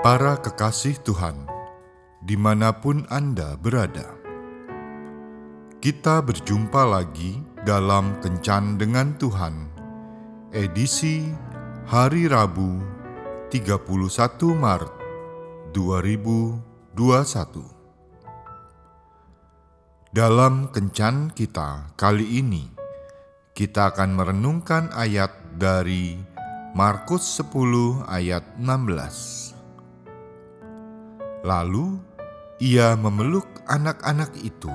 Para kekasih Tuhan, di mana pun Anda berada, kita berjumpa lagi dalam Kencan dengan Tuhan, edisi hari Rabu 31 Maret 2021. Dalam Kencan kita kali ini, kita akan merenungkan ayat dari Markus 10 ayat 16. Lalu ia memeluk anak-anak itu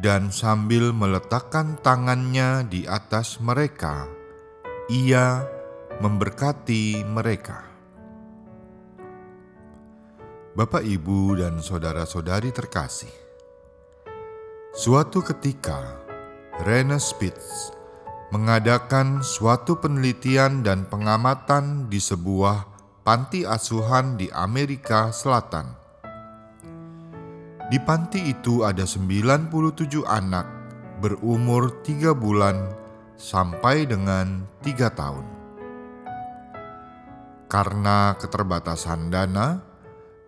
dan sambil meletakkan tangannya di atas mereka, ia memberkati mereka. Bapak, ibu, dan saudara-saudari terkasih, suatu ketika Rene Spitz mengadakan suatu penelitian dan pengamatan di sebuah panti asuhan di Amerika Selatan. Di panti itu ada 97 anak berumur 3 bulan sampai dengan 3 tahun. Karena keterbatasan dana,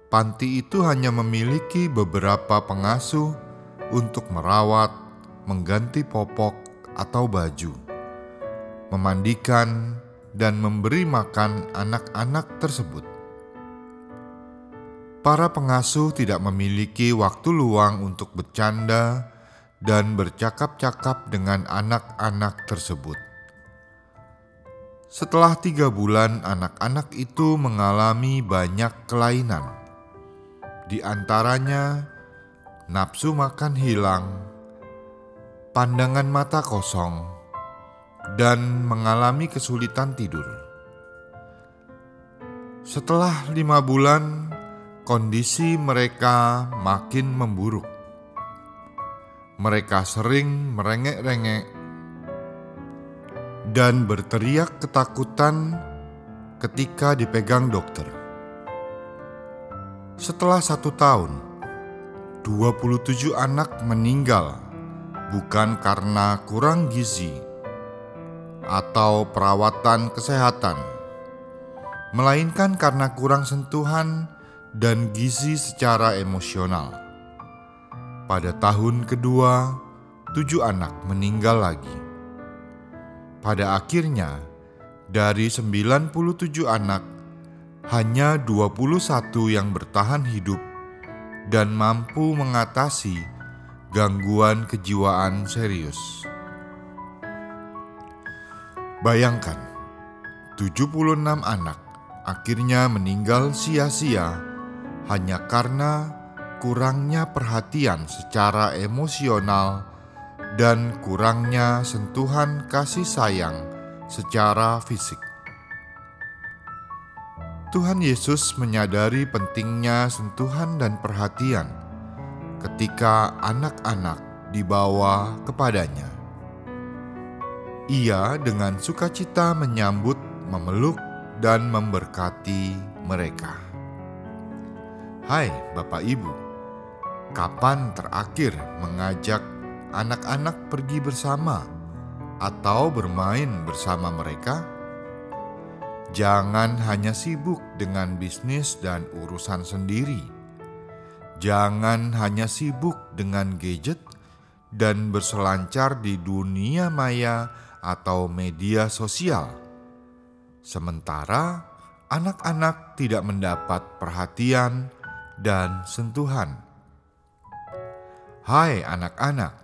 panti itu hanya memiliki beberapa pengasuh untuk merawat, mengganti popok atau baju memandikan, dan memberi makan anak-anak tersebut. Para pengasuh tidak memiliki waktu luang untuk bercanda dan bercakap-cakap dengan anak-anak tersebut. Setelah tiga bulan, anak-anak itu mengalami banyak kelainan. Di antaranya, nafsu makan hilang, pandangan mata kosong, dan mengalami kesulitan tidur. Setelah lima bulan, kondisi mereka makin memburuk. Mereka sering merengek-rengek dan berteriak ketakutan ketika dipegang dokter. Setelah satu tahun, 27 anak meninggal bukan karena kurang gizi, atau perawatan kesehatan, melainkan karena kurang sentuhan dan gizi secara emosional. Pada tahun kedua, tujuh anak meninggal lagi. Pada akhirnya, dari 97 anak, hanya 21 yang bertahan hidup dan mampu mengatasi gangguan kejiwaan serius. Bayangkan, 76 anak akhirnya meninggal sia-sia hanya karena kurangnya perhatian secara emosional dan kurangnya sentuhan kasih sayang secara fisik. Tuhan Yesus menyadari pentingnya sentuhan dan perhatian ketika anak-anak dibawa kepadanya. Ia dengan sukacita menyambut, memeluk, dan memberkati mereka. Hai Bapak Ibu, kapan terakhir mengajak anak-anak pergi bersama atau bermain bersama mereka? Jangan hanya sibuk dengan bisnis dan urusan sendiri. Jangan hanya sibuk dengan gadget dan berselancar di dunia maya atau media sosial. Sementara anak-anak tidak mendapat perhatian dan sentuhan. Hai anak-anak,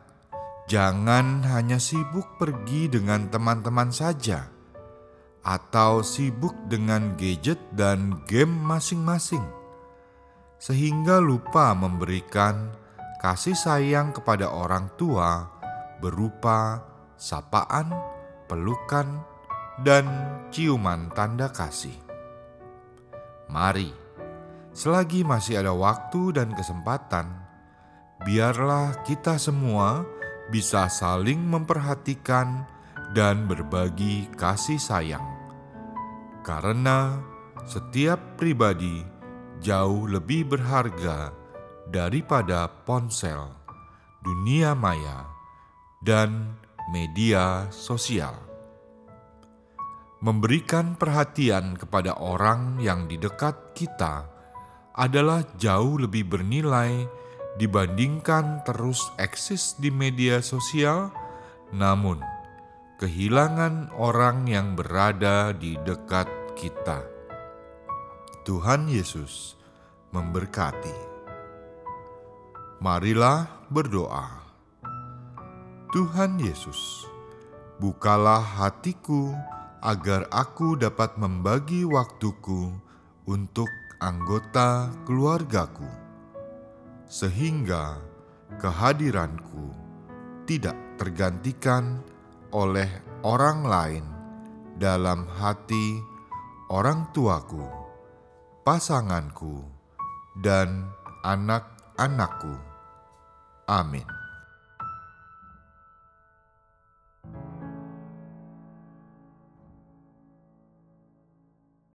jangan hanya sibuk pergi dengan teman-teman saja, atau sibuk dengan gadget dan game masing-masing, sehingga lupa memberikan kasih sayang kepada orang tua berupa sapaan, pelukan, dan ciuman tanda kasih. Mari, selagi masih ada waktu dan kesempatan, biarlah kita semua bisa saling memperhatikan dan berbagi kasih sayang, karena setiap pribadi jauh lebih berharga daripada ponsel, dunia maya, dan media sosial. Memberikan perhatian kepada orang yang di dekat kita adalah jauh lebih bernilai dibandingkan terus eksis di media sosial, namun kehilangan orang yang berada di dekat kita. Tuhan Yesus memberkati. Marilah berdoa. Tuhan Yesus, bukalah hatiku agar aku dapat membagi waktuku untuk anggota keluargaku, sehingga kehadiranku tidak tergantikan oleh orang lain dalam hati orang tuaku, pasanganku, dan anak-anakku. Amin.